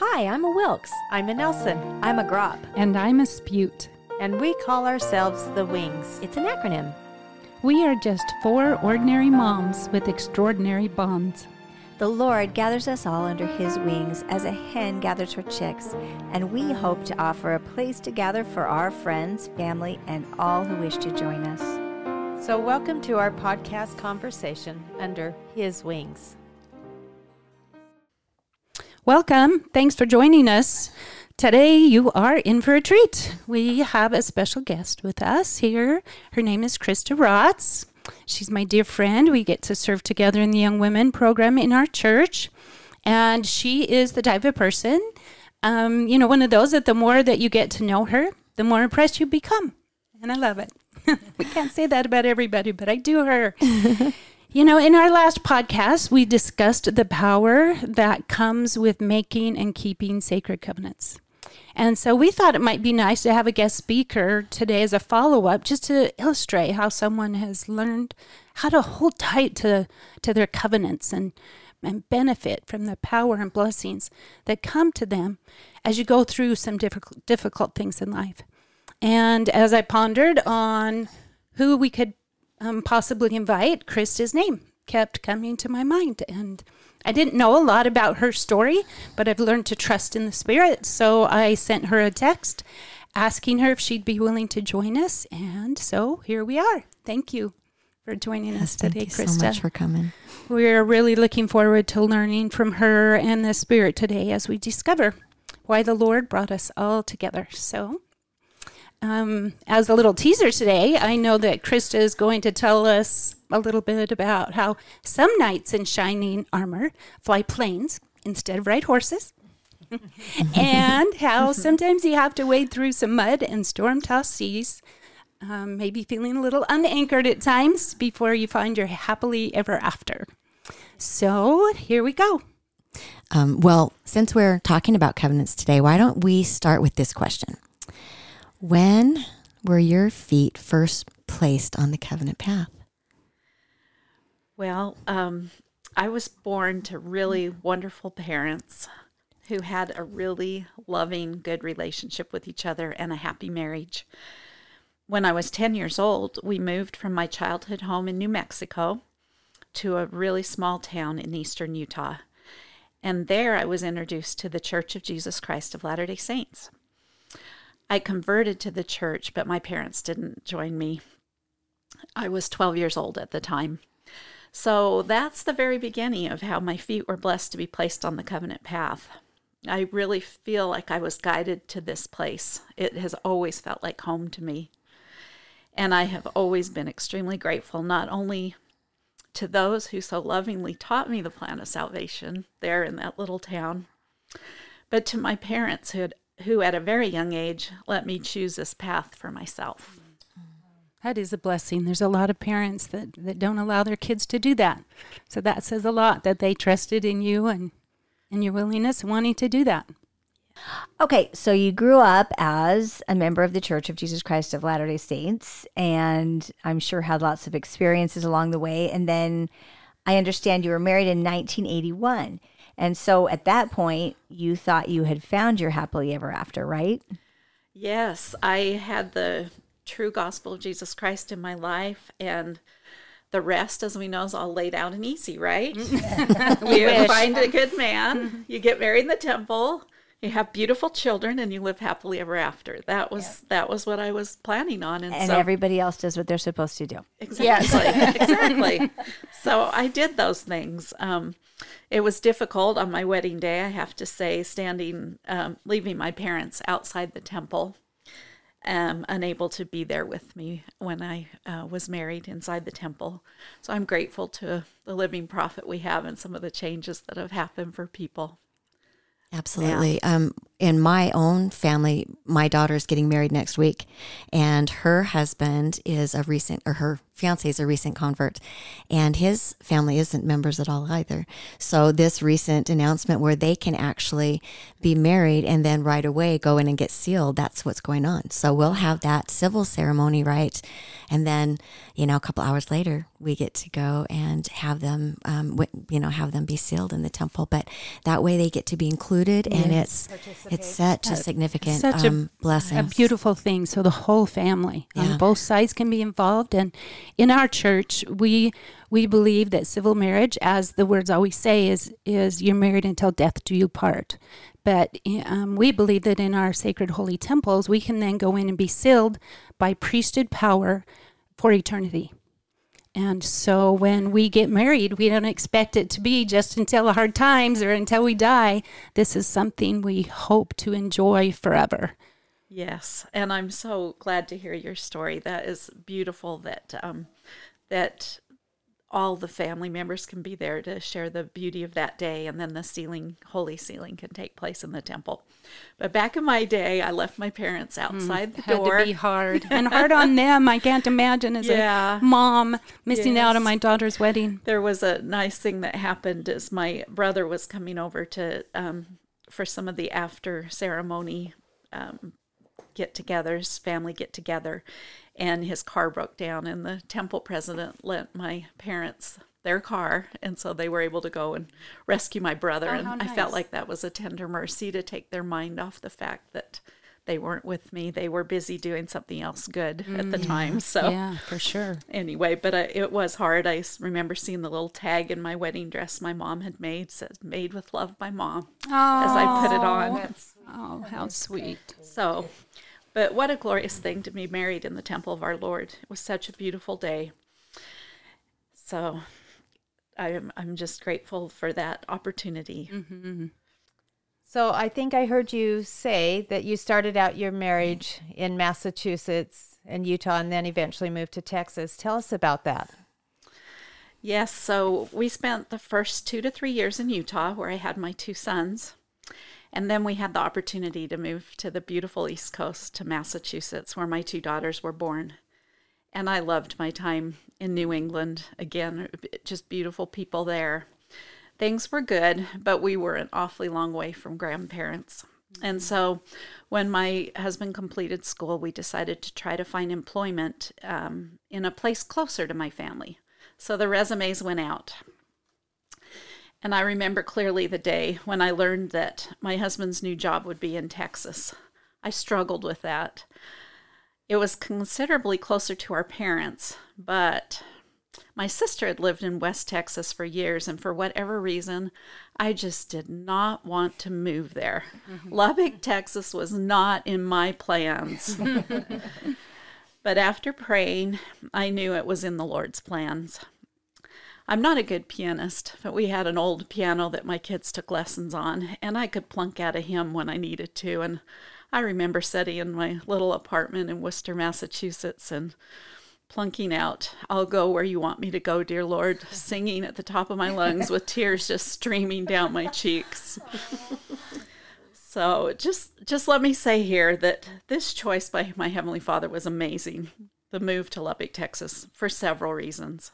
Hi, I'm a Wilkes. I'm a Nelson. I'm a Grop. And I'm a Spute. And we call ourselves the Wings. It's an acronym. We are just four ordinary moms with extraordinary bonds. The Lord gathers us all under His wings as a hen gathers her chicks, and we hope to offer a place to gather for our friends, family, and all who wish to join us. So, welcome to our podcast conversation under His wings. Welcome. Thanks for joining us. Today, you are in for a treat. We have a special guest with us here. Her name is Krista Rotz. She's my dear friend. We get to serve together in the Young Women program in our church. And she is the type of person, um, you know, one of those that the more that you get to know her, the more impressed you become. And I love it. we can't say that about everybody, but I do her. You know, in our last podcast, we discussed the power that comes with making and keeping sacred covenants. And so we thought it might be nice to have a guest speaker today as a follow up, just to illustrate how someone has learned how to hold tight to, to their covenants and, and benefit from the power and blessings that come to them as you go through some difficult, difficult things in life. And as I pondered on who we could um, possibly invite, Krista's name kept coming to my mind. And I didn't know a lot about her story, but I've learned to trust in the Spirit. So I sent her a text asking her if she'd be willing to join us. And so here we are. Thank you for joining yes, us today, thank you Krista. so much for coming. We're really looking forward to learning from her and the Spirit today as we discover why the Lord brought us all together. So um, as a little teaser today, I know that Krista is going to tell us a little bit about how some knights in shining armor fly planes instead of ride horses. and how sometimes you have to wade through some mud and storm tossed seas, um, maybe feeling a little unanchored at times before you find your happily ever after. So here we go. Um, well, since we're talking about covenants today, why don't we start with this question? When were your feet first placed on the covenant path? Well, um, I was born to really wonderful parents who had a really loving, good relationship with each other and a happy marriage. When I was 10 years old, we moved from my childhood home in New Mexico to a really small town in eastern Utah. And there I was introduced to the Church of Jesus Christ of Latter day Saints. I converted to the church, but my parents didn't join me. I was 12 years old at the time. So that's the very beginning of how my feet were blessed to be placed on the covenant path. I really feel like I was guided to this place. It has always felt like home to me. And I have always been extremely grateful, not only to those who so lovingly taught me the plan of salvation there in that little town, but to my parents who had who at a very young age let me choose this path for myself. That is a blessing. There's a lot of parents that, that don't allow their kids to do that. So that says a lot that they trusted in you and, and your willingness wanting to do that. Okay, so you grew up as a member of the Church of Jesus Christ of Latter day Saints, and I'm sure had lots of experiences along the way. And then I understand you were married in 1981. And so at that point, you thought you had found your happily ever after, right? Yes, I had the true gospel of Jesus Christ in my life and the rest, as we know, is all laid out and easy, right? you find a good man, you get married in the temple, you have beautiful children, and you live happily ever after. That was yeah. that was what I was planning on, and, and so, everybody else does what they're supposed to do. Exactly, yes. exactly. So I did those things. Um, it was difficult on my wedding day, I have to say, standing, um, leaving my parents outside the temple, um, unable to be there with me when I uh, was married inside the temple. So I'm grateful to the living prophet we have and some of the changes that have happened for people. Absolutely. Yeah. Um, in my own family, my daughter is getting married next week, and her husband is a recent, or her fiance is a recent convert, and his family isn't members at all either. So this recent announcement where they can actually be married and then right away go in and get sealed, that's what's going on. So we'll have that civil ceremony, right? And then, you know, a couple hours later, we get to go and have them, um, you know, have them be sealed in the temple. But that way they get to be included, and it's it's such a significant Such a- um, blessing. a beautiful thing. So the whole family Yeah. on both sides can be involved. And in our church, we we believe that civil marriage, as the words always say, is is you're married until death do you part. But um, we believe that in our sacred holy temples, we can then go in and be sealed by priesthood power for eternity. And so when we get married, we don't expect it to be just until hard times or until we die. This is something we hope to enjoy forever. Yes, and I'm so glad to hear your story. That is beautiful. That um, that all the family members can be there to share the beauty of that day, and then the sealing, holy sealing, can take place in the temple. But back in my day, I left my parents outside the Hmm. had door. to be hard and hard on them. I can't imagine as Yeah. a mom missing out on my daughter's wedding. there was a nice thing that happened as my brother was coming over to um, for some of the after ceremony um, get-togethers, family get-together, and his car broke down, and the temple president lent my parents their car, and so they were able to go and rescue my brother. and how I felt like that was a tender mercy to take their mind off the fact that they weren't with me; they were busy doing something else good at the time. So Yeah, for sure. anyway, but uh, it was hard. I remember seeing the little tag in my wedding dress my mom had made, says "Made with love by mom," oh, as I put it on. Oh, how sweet. So, but what a glorious thing to be married in the temple of our Lord. It was such a beautiful day. So, I'm I'm just grateful for that opportunity. Mm-hmm. So I think I heard you say that you started out your marriage in Massachusetts and Utah and then eventually moved to Texas. Tell us about that. Yes, so we spent the first two to three years in Utah where I had my two sons. And then we had the opportunity to move to the beautiful East Coast to Massachusetts where my two daughters were born. And I loved my time in New England. Again, just beautiful people there. Things were good, but we were an awfully long way from grandparents. And so when my husband completed school, we decided to try to find employment um, in a place closer to my family. So the resumes went out. And I remember clearly the day when I learned that my husband's new job would be in Texas. I struggled with that. It was considerably closer to our parents, but my sister had lived in West Texas for years, and for whatever reason, I just did not want to move there. Mm-hmm. Lubbock, Texas was not in my plans. but after praying, I knew it was in the Lord's plans. I'm not a good pianist, but we had an old piano that my kids took lessons on, and I could plunk out a hymn when I needed to. And I remember sitting in my little apartment in Worcester, Massachusetts, and plunking out, I'll go where you want me to go, dear Lord, singing at the top of my lungs with tears just streaming down my cheeks. So just just let me say here that this choice by my heavenly Father was amazing. The move to Lubbock, Texas, for several reasons.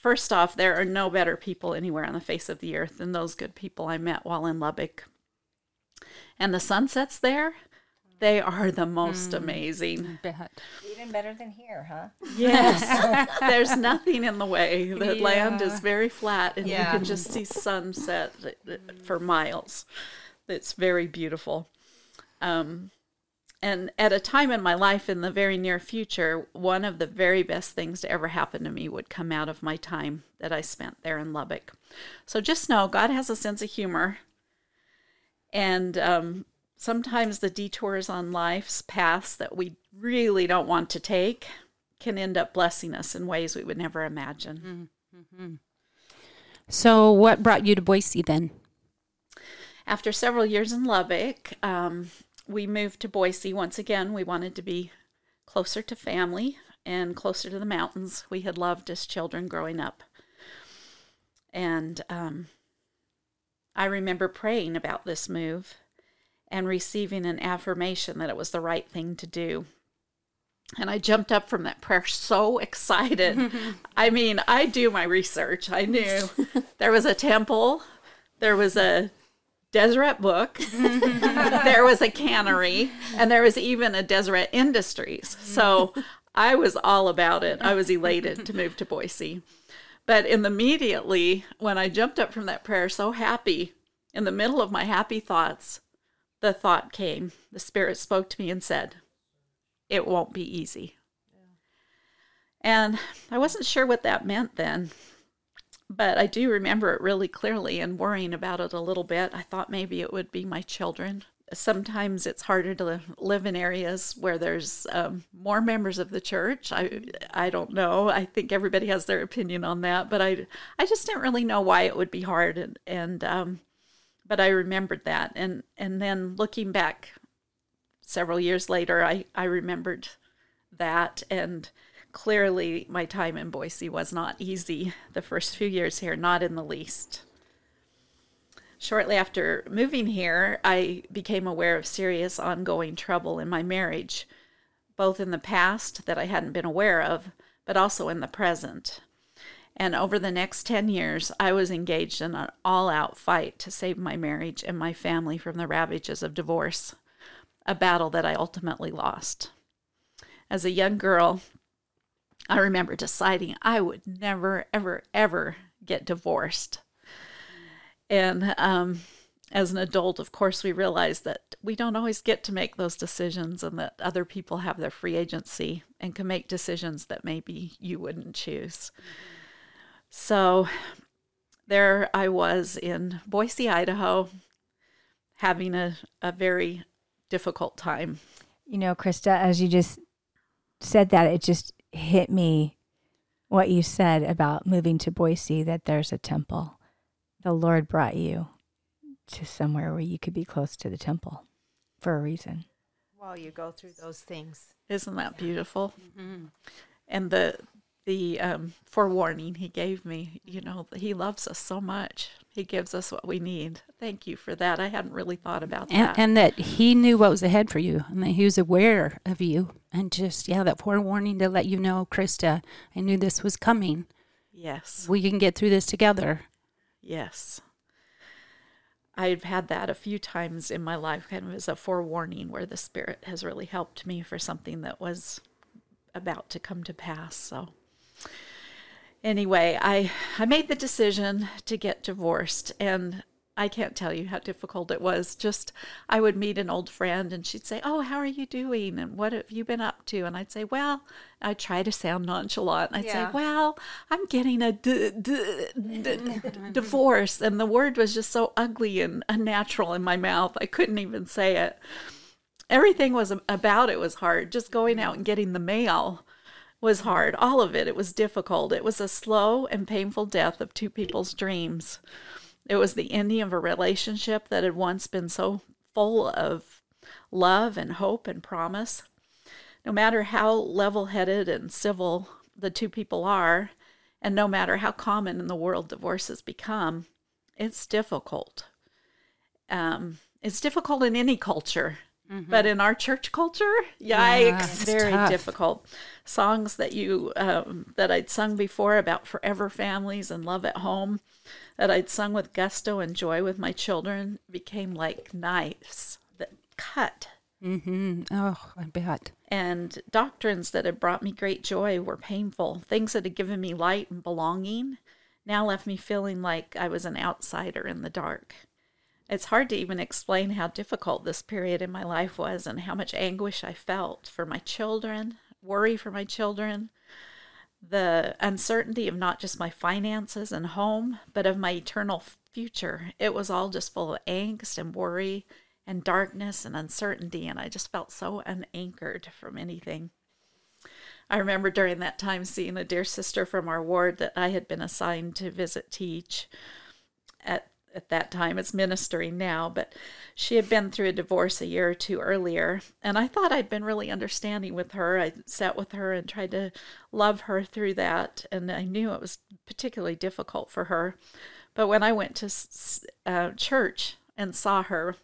First off, there are no better people anywhere on the face of the earth than those good people I met while in Lubbock. And the sunsets there, they are the most amazing. Bet. Even better than here, huh? Yes. There's nothing in the way. The land is very flat and Yeah. you can just see sunset for miles. It's very beautiful. Um, and at a time in my life in the very near future, one of the very best things to ever happen to me would come out of my time that I spent there in Lubbock. So just know God has a sense of humor. And um, sometimes the detours on life's paths that we really don't want to take can end up blessing us in ways we would never imagine. So, what brought you to Boise then? After several years in Lubbock, um, we moved to Boise. Once again, we wanted to be closer to family and closer to the mountains we had loved as children growing up. And um, I remember praying about this move and receiving an affirmation that it was the right thing to do. And I jumped up from that prayer so excited. I mean, I do my research. I knew there was a temple, there was a Deseret book, there was a cannery, and there was even a Deseret Industries. So I was all about it. I was elated to move to Boise. But in immediately when I jumped up from that prayer so happy, in the middle of my happy thoughts, the thought came. The Spirit spoke to me and said, It won't be easy. And I wasn't sure what that meant then, but I do remember it really clearly and worrying about it a little bit. I thought maybe it would be my children. Sometimes it's harder to live in areas where there's um, more members of the church. I I don't know. I think everybody has their opinion on that, but I I just didn't really know why it would be hard. And and um, but I remembered that, and and then looking back several years later, I I remembered that and clearly my time in Boise was not easy the first few years here, not in the least. Shortly after moving here, I became aware of serious ongoing trouble in my marriage, both in the past that I hadn't been aware of, but also in the present. And over the next 10 years, I was engaged in an all out fight to save my marriage and my family from the ravages of divorce, a battle that I ultimately lost. As a young girl, I remember deciding I would never, ever, ever get divorced. And um, as an adult, of course, we realize that we don't always get to make those decisions and that other people have their free agency and can make decisions that maybe you wouldn't choose. So there I was in Boise, Idaho, having a, a very difficult time. You know, Krista, as you just said that, it just hit me what you said about moving to Boise that there's a temple. The Lord brought you to somewhere where you could be close to the temple for a reason. While you go through those things. Isn't that beautiful? Mm-hmm. And the the um, forewarning he gave me, you know, he loves us so much. He gives us what we need. Thank you for that. I hadn't really thought about and, that. And that he knew what was ahead for you and that he was aware of you. And just, yeah, that forewarning to let you know, Krista, I knew this was coming. Yes. We can get through this together. Yes. I've had that a few times in my life, kind of as a forewarning where the Spirit has really helped me for something that was about to come to pass. So anyway, I I made the decision to get divorced and I can't tell you how difficult it was. Just I would meet an old friend and she'd say, "Oh, how are you doing? And what have you been up to?" And I'd say, "Well," I try to sound nonchalant. I'd yeah. say, "Well, I'm getting a d- d- d- divorce," and the word was just so ugly and unnatural in my mouth. I couldn't even say it. Everything was about it was hard. Just going out and getting the mail was hard. All of it. It was difficult. It was a slow and painful death of two people's dreams. It was the ending of a relationship that had once been so full of love and hope and promise. No matter how level headed and civil the two people are, and no matter how common in the world divorces become, it's difficult. Um, it's difficult in any culture Mm-hmm. But in our church culture, yikes, yeah, very tough. difficult. Songs that you um, that I'd sung before about forever families and love at home, that I'd sung with gusto and joy with my children, became like knives that cut. Mm-hmm. Oh, I bet. And doctrines that had brought me great joy were painful. Things that had given me light and belonging now left me feeling like I was an outsider in the dark. It's hard to even explain how difficult this period in my life was and how much anguish I felt for my children, worry for my children, the uncertainty of not just my finances and home, but of my eternal future. It was all just full of angst and worry and darkness and uncertainty, and I just felt so unanchored from anything. I remember during that time seeing a dear sister from our ward that I had been assigned to visit teach at at that time. It's ministering now, but she had been through a divorce a year or two earlier. And I thought I'd been really understanding with her. I sat with her and tried to love her through that. And I knew it was particularly difficult for her. But when I went to uh, church and saw her,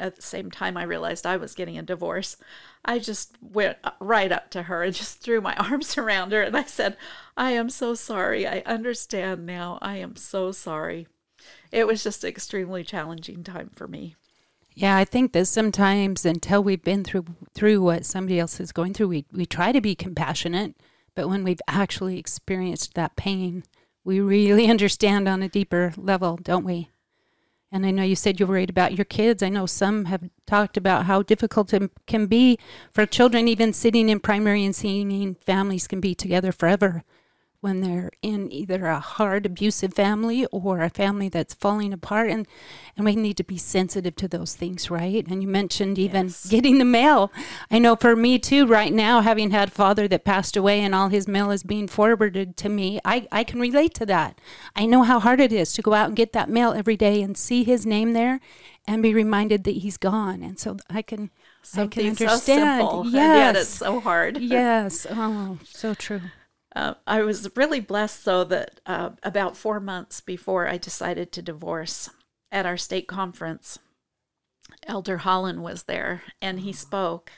at the same time I realized I was getting a divorce, I just went right up to her and just threw my arms around her and I said, I am so sorry. I understand now. I am so sorry. It was just an extremely challenging time for me. Yeah, I think that sometimes until we've been through through what somebody else is going through, we, we try to be compassionate, but when we've actually experienced that pain, we really understand on a deeper level, don't we? And I know you said you're worried about your kids. I know some have talked about how difficult it can be for children, even sitting in primary and seeing families can be together forever when they're in either a hard abusive family or a family that's falling apart and and we need to be sensitive to those things right and you mentioned even yes. getting the mail i know for me too right now having had a father that passed away and all his mail is being forwarded to me i i can relate to that i know how hard it is to go out and get that mail every day and see his name there and be reminded that he's gone and so i can Something I can understand. So simple, yes. yet it's so hard. yes. Oh, so true. Uh, I was really blessed, though, that uh, about four months before I decided to divorce at our state conference, Elder Holland was there and he spoke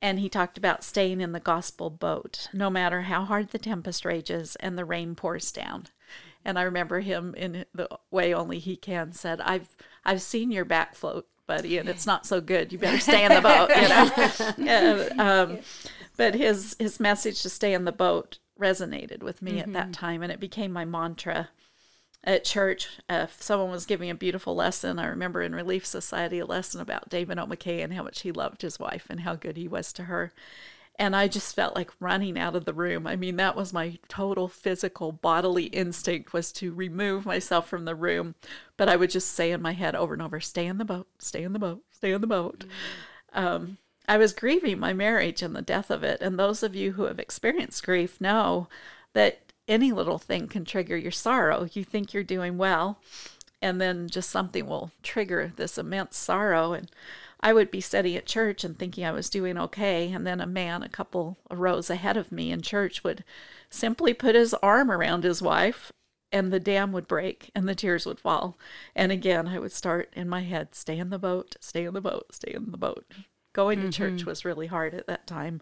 and he talked about staying in the gospel boat no matter how hard the tempest rages and the rain pours down. And I remember him in the way only he can said, "I've I've seen your back float, buddy, and it's not so good. You better stay in the boat." You know. and, um, but his his message to stay in the boat resonated with me mm-hmm. at that mm-hmm. time, and it became my mantra at church. Uh, if someone was giving a beautiful lesson, I remember in Relief Society a lesson about David O. McKay and how much he loved his wife and how good he was to her. And I just felt like running out of the room. I mean, that was my total physical bodily instinct was to remove myself from the room. But I would just say in my head over and over, stay in the boat, stay in the boat, stay in the boat. Mm-hmm. Um, I was grieving my marriage and the death of it. And those of you who have experienced grief know that any little thing can trigger your sorrow. You think you're doing well, and then just something will trigger this immense sorrow. And I would be sitting at church and thinking I was doing okay. And then a man, a couple rows ahead of me in church, would simply put his arm around his wife and the dam would break and the tears would fall. And again, I would start in my head stay in the boat, stay in the boat, stay in the boat going mm-hmm. to church mm-hmm. was really hard at that time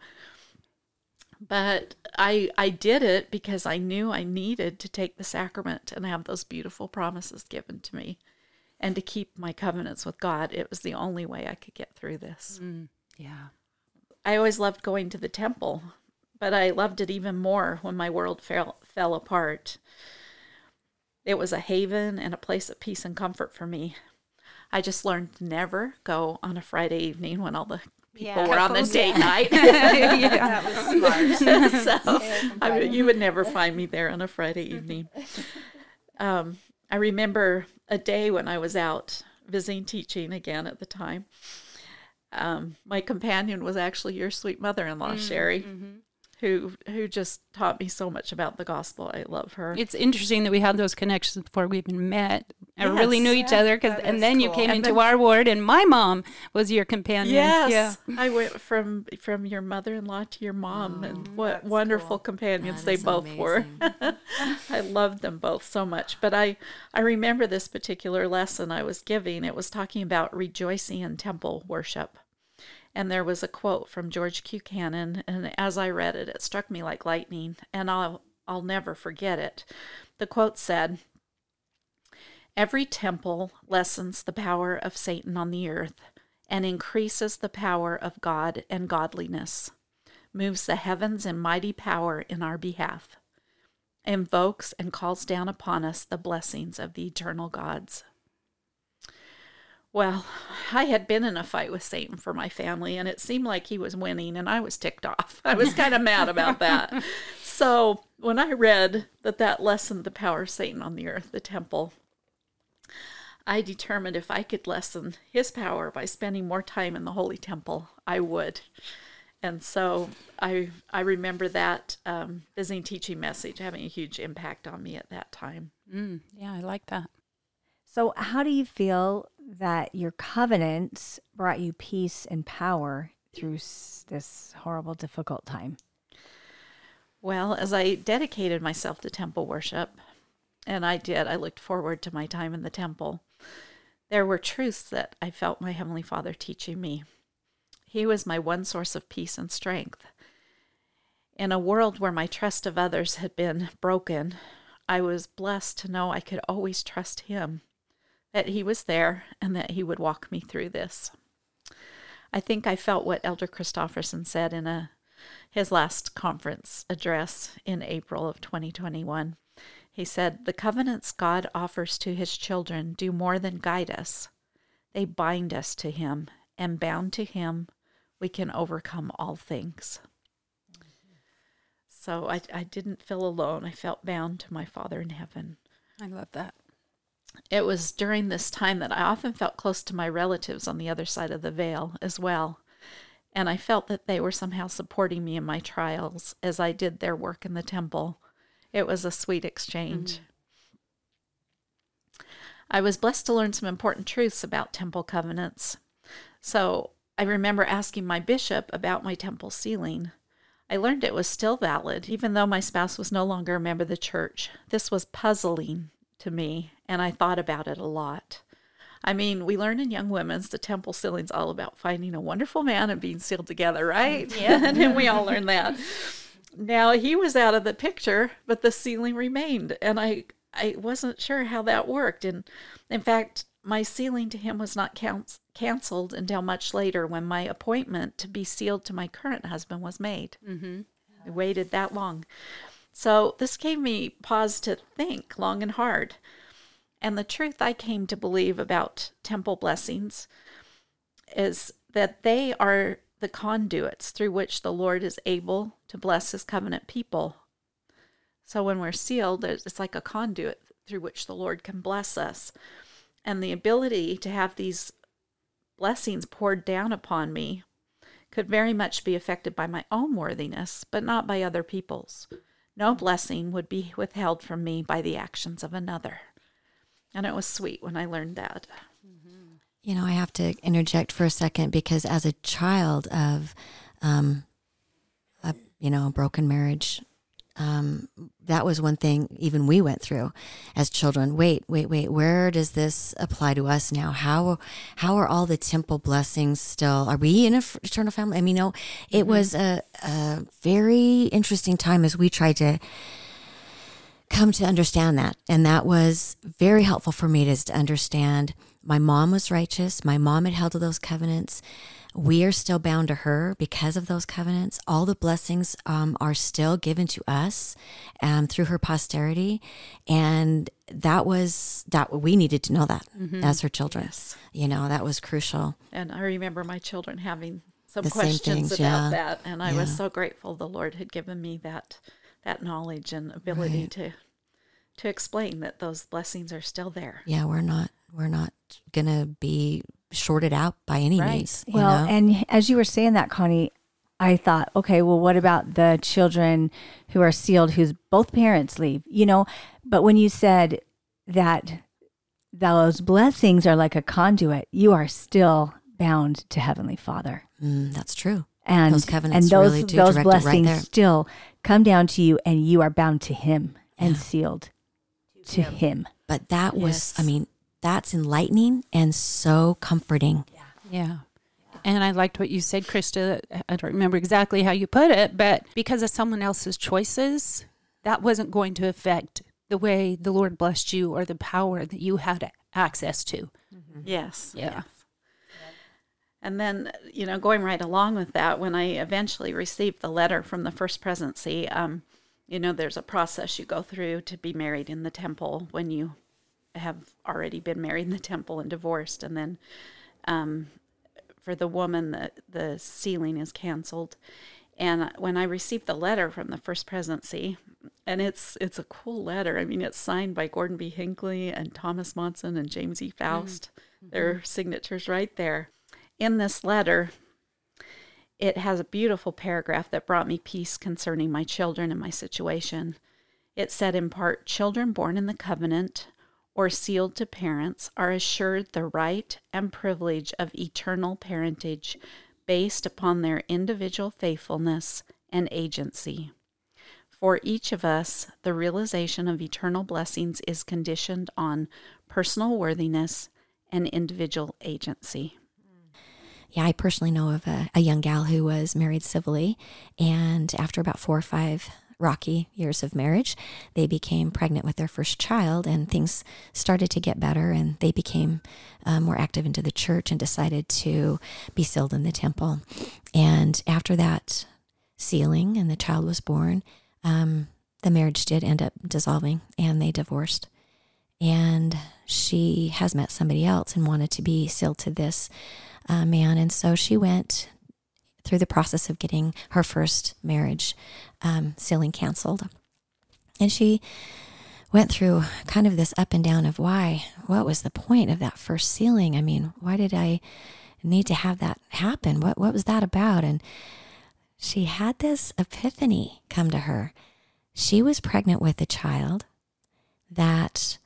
but I I did it because I knew I needed to take the sacrament and have those beautiful promises given to me and to keep my covenants with God. It was the only way I could get through this. Mm, yeah. I always loved going to the temple, but I loved it even more when my world fell fell apart. It was a haven and a place of peace and comfort for me. I just learned to never go on a Friday evening when all the people yeah, were on the date yeah. night. yeah, that was smart. so I you would never find me there on a Friday evening. Um, I remember a day when I was out visiting teaching again at the time. Um, my companion was actually your sweet mother-in-law, mm, Sherry. Mm-hmm who who just taught me so much about the gospel. I love her. It's interesting that we had those connections before we even met. I yes. really knew each other because, and then cool. you came and into then, our ward, and my mom was your companion. Yes, yeah. I went from from your mother-in-law to your mom, oh, and what wonderful cool. companions they both amazing. were. I loved them both so much. But I I remember this particular lesson I was giving. It was talking about rejoicing in temple worship and there was a quote from George Q Cannon, and as I read it, it struck me like lightning, and I'll I'll never forget it. The quote said, "Every temple lessens the power of Satan on the earth and increases the power of God and godliness, moves the heavens in mighty power in our behalf, invokes and calls down upon us the blessings of the eternal gods." Well, I had been in a fight with Satan for my family, and it seemed like he was winning, and I was ticked off. I was kind of mad about that. So when I read that that lessened the power of Satan on the earth, the temple, I determined if I could lessen his power by spending more time in the holy temple, I would. And so I I remember that um, visiting teaching message having a huge impact on me at that time. Mm, yeah, I like that. So, how do you feel that your covenants brought you peace and power through this horrible, difficult time? Well, as I dedicated myself to temple worship, and I did, I looked forward to my time in the temple. there were truths that I felt my Heavenly Father teaching me. He was my one source of peace and strength. In a world where my trust of others had been broken, I was blessed to know I could always trust Him, that He was there and that He would walk me through this. I think I felt what Elder Christofferson said in a his last conference address in April of 2021. He said, The covenants God offers to his children do more than guide us, they bind us to him, and bound to him, we can overcome all things. So I, I didn't feel alone. I felt bound to my Father in heaven. I love that. It was during this time that I often felt close to my relatives on the other side of the veil as well. And I felt that they were somehow supporting me in my trials as I did their work in the temple. It was a sweet exchange. Mm-hmm. I was blessed to learn some important truths about temple covenants. So I remember asking my bishop about my temple sealing. I learned it was still valid, even though my spouse was no longer a member of the church. This was puzzling to me, and I thought about it a lot. I mean, we learn in Young Women's the temple sealing's all about finding a wonderful man and being sealed together, right? Yeah. and we all learn that. Now he was out of the picture, but the ceiling remained, and I I wasn't sure how that worked. And in fact, my sealing to him was not count- canceled until much later when my appointment to be sealed to my current husband was made. Mm-hmm. I waited that long. So this gave me pause to think long and hard. And the truth I came to believe about temple blessings is that they are the conduits through which the Lord is able to bless his covenant people. So when we're sealed, it's like a conduit through which the Lord can bless us. And the ability to have these blessings poured down upon me could very much be affected by my own worthiness, but not by other people's. No blessing would be withheld from me by the actions of another. And it was sweet when I learned that. You know, I have to interject for a second because as a child of, um, a, you know, a broken marriage, um, that was one thing even we went through as children. Wait, wait, wait. Where does this apply to us now? How how are all the temple blessings still? Are we in a eternal family? I mean, know, it mm-hmm. was a, a very interesting time as we tried to come to understand that, and that was very helpful for me to, to understand. My mom was righteous. My mom had held to those covenants we are still bound to her because of those covenants. All the blessings um, are still given to us um, through her posterity, and that was that we needed to know that mm-hmm. as her children. Yes. You know that was crucial. And I remember my children having some the questions things, about yeah. that, and I yeah. was so grateful the Lord had given me that that knowledge and ability right. to to explain that those blessings are still there. Yeah, we're not we're not gonna be shorted out by any right. means. Well, know? and as you were saying that, Connie, I thought, okay, well, what about the children who are sealed whose both parents leave? You know, but when you said that those blessings are like a conduit, you are still bound to Heavenly Father. Mm, that's true. And those covenants and those, really those blessings right still come down to you, and you are bound to Him and yeah. sealed to him. him. But that yes. was, I mean, that's enlightening and so comforting. Yeah. Yeah. And I liked what you said, Krista. I don't remember exactly how you put it, but because of someone else's choices, that wasn't going to affect the way the Lord blessed you or the power that you had access to. Mm-hmm. Yes. Yeah. Yes. And then, you know, going right along with that, when I eventually received the letter from the First Presidency, um, you know, there's a process you go through to be married in the temple when you have already been married in the temple and divorced, and then um, for the woman, the the sealing is canceled. And when I received the letter from the First Presidency, and it's it's a cool letter. I mean, it's signed by Gordon B. Hinckley and Thomas Monson and James E. Faust. Mm-hmm. Their signatures right there. In this letter, it has a beautiful paragraph that brought me peace concerning my children and my situation. It said in part, Children born in the covenant or sealed to parents are assured the right and privilege of eternal parentage based upon their individual faithfulness and agency. For each of us, the realization of eternal blessings is conditioned on personal worthiness and individual agency. Yeah, I personally know of a, a young gal who was married civilly, and after about four or five rocky years of marriage, they became pregnant with their first child, and things started to get better, and they became um, more active into the church and decided to be sealed in the temple. And after that sealing and the child was born, um, the marriage did end up dissolving, and they divorced. And she has met somebody else and wanted to be sealed to this uh, man. And so she went through the process of getting her first marriage um, sealing canceled. And she went through kind of this up and down of why, what was the point of that first sealing? I mean, why did I need to have that happen? What, what was that about? And she had this epiphany come to her. She was pregnant with a child that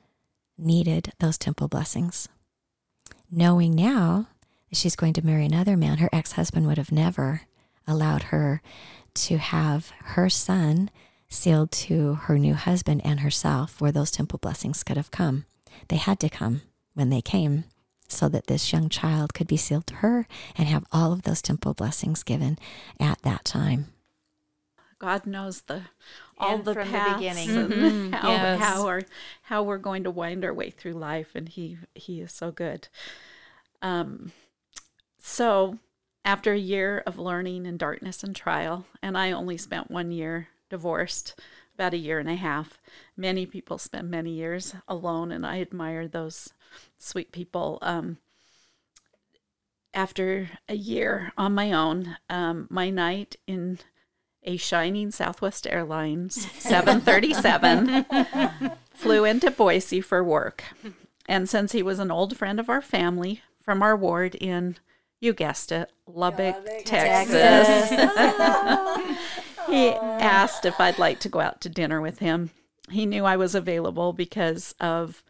needed those temple blessings. Knowing now she's going to marry another man, her ex husband would have never allowed her to have her son sealed to her new husband and herself, where those temple blessings could have come. They had to come when they came so that this young child could be sealed to her and have all of those temple blessings given at that time. God knows the all And the from the paths beginning. and Mhm. how, Yes. how our how we're going to wind our way through life, and he he is so good. Um, so after a year of learning and darkness and trial, and I only spent one year divorced, about a year and a half. Many people spend many years alone, and I admire those sweet people. Um, after a year on my own, um, my knight in a shining Southwest Airlines 737 flew into Boise for work. And since he was an old friend of our family from our ward in, you guessed it, Lubbock, Texas, he asked if I'd like to go out to dinner with him. He knew I was available because of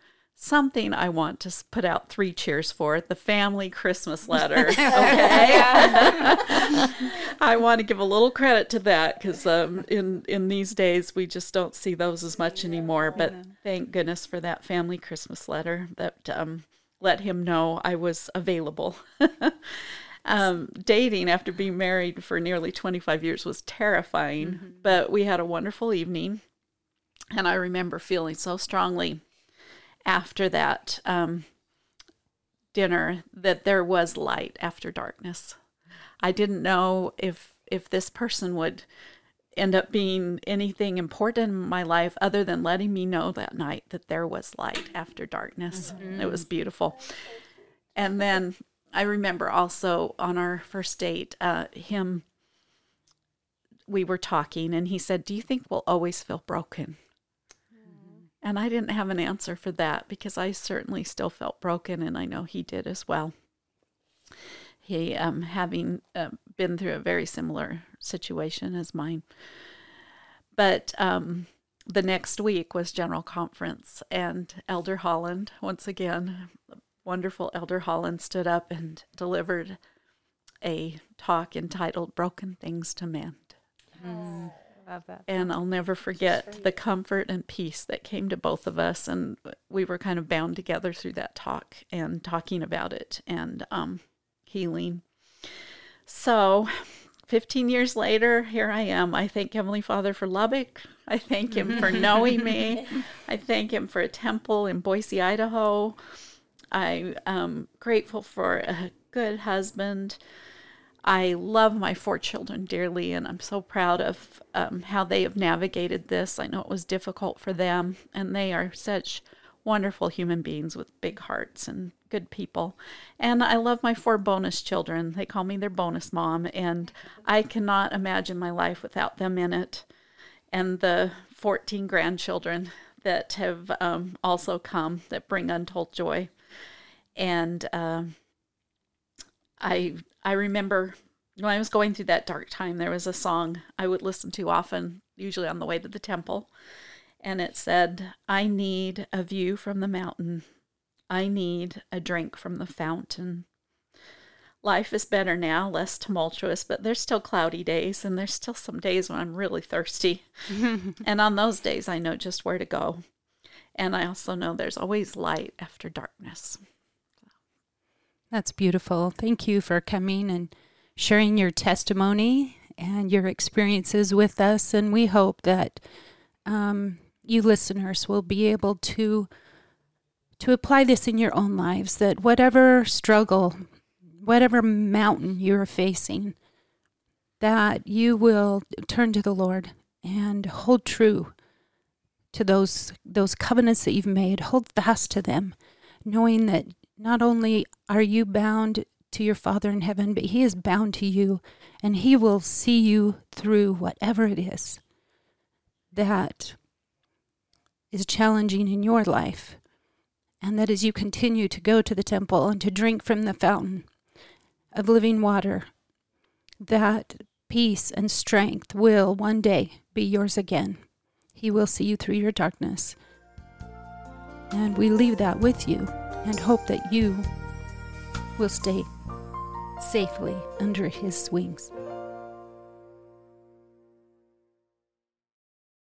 something I want to put out three cheers for the family Christmas letter. Okay. I want to give a little credit to that because um, in in these days we just don't see those as much anymore. But thank goodness for that family Christmas letter that um, let him know I was available. um, dating after being married for nearly 25 years was terrifying, but we had a wonderful evening. And I remember feeling so strongly after that um, dinner that there was light after darkness. I didn't know if if this person would end up being anything important in my life other than letting me know that night that there was light after darkness. It was beautiful. And then I remember also on our first date, uh, him, we were talking, and he said, Do you think we'll always feel broken? And I didn't have an answer for that because I certainly still felt broken, and I know he did as well. He, um, having uh, been through a very similar situation as mine. But um, the next week was General Conference, and Elder Holland, once again, wonderful Elder Holland, stood up and delivered a talk entitled Broken Things to Mend. Love that. And I'll never forget the comfort and peace that came to both of us. And we were kind of bound together through that talk and talking about it and um, healing. So, 15 years later, here I am. I thank Heavenly Father for Lubbock. I thank Him for knowing me. I thank Him for a temple in Boise, Idaho. I am grateful for a good husband. I love my four children dearly, and I'm so proud of um, how they have navigated this. I know it was difficult for them, and they are such wonderful human beings with big hearts and good people. And I love my four bonus children. They call me their bonus mom, and I cannot imagine my life without them in it. And the 14 grandchildren that have um, also come that bring untold joy. And um, I I remember when I was going through that dark time, there was a song I would listen to often, usually on the way to the temple. And it said, I need a view from the mountain. I need a drink from the fountain. Life is better now, less tumultuous, but there's still cloudy days, and there's still some days when I'm really thirsty. and on those days, I know just where to go. And I also know there's always light after darkness. That's beautiful. Thank you for coming and sharing your testimony and your experiences with us. And we hope that um, you listeners will be able to to apply this in your own lives. That whatever struggle, whatever mountain you're facing, that you will turn to the Lord and hold true to those those covenants that you've made. Hold fast to them, knowing that not only are you bound to your Father in heaven, but He is bound to you, and He will see you through whatever it is that is challenging in your life. And that as you continue to go to the temple and to drink from the fountain of living water, that peace and strength will one day be yours again. He will see you through your darkness. And we leave that with you and hope that you will stay safely under his wings.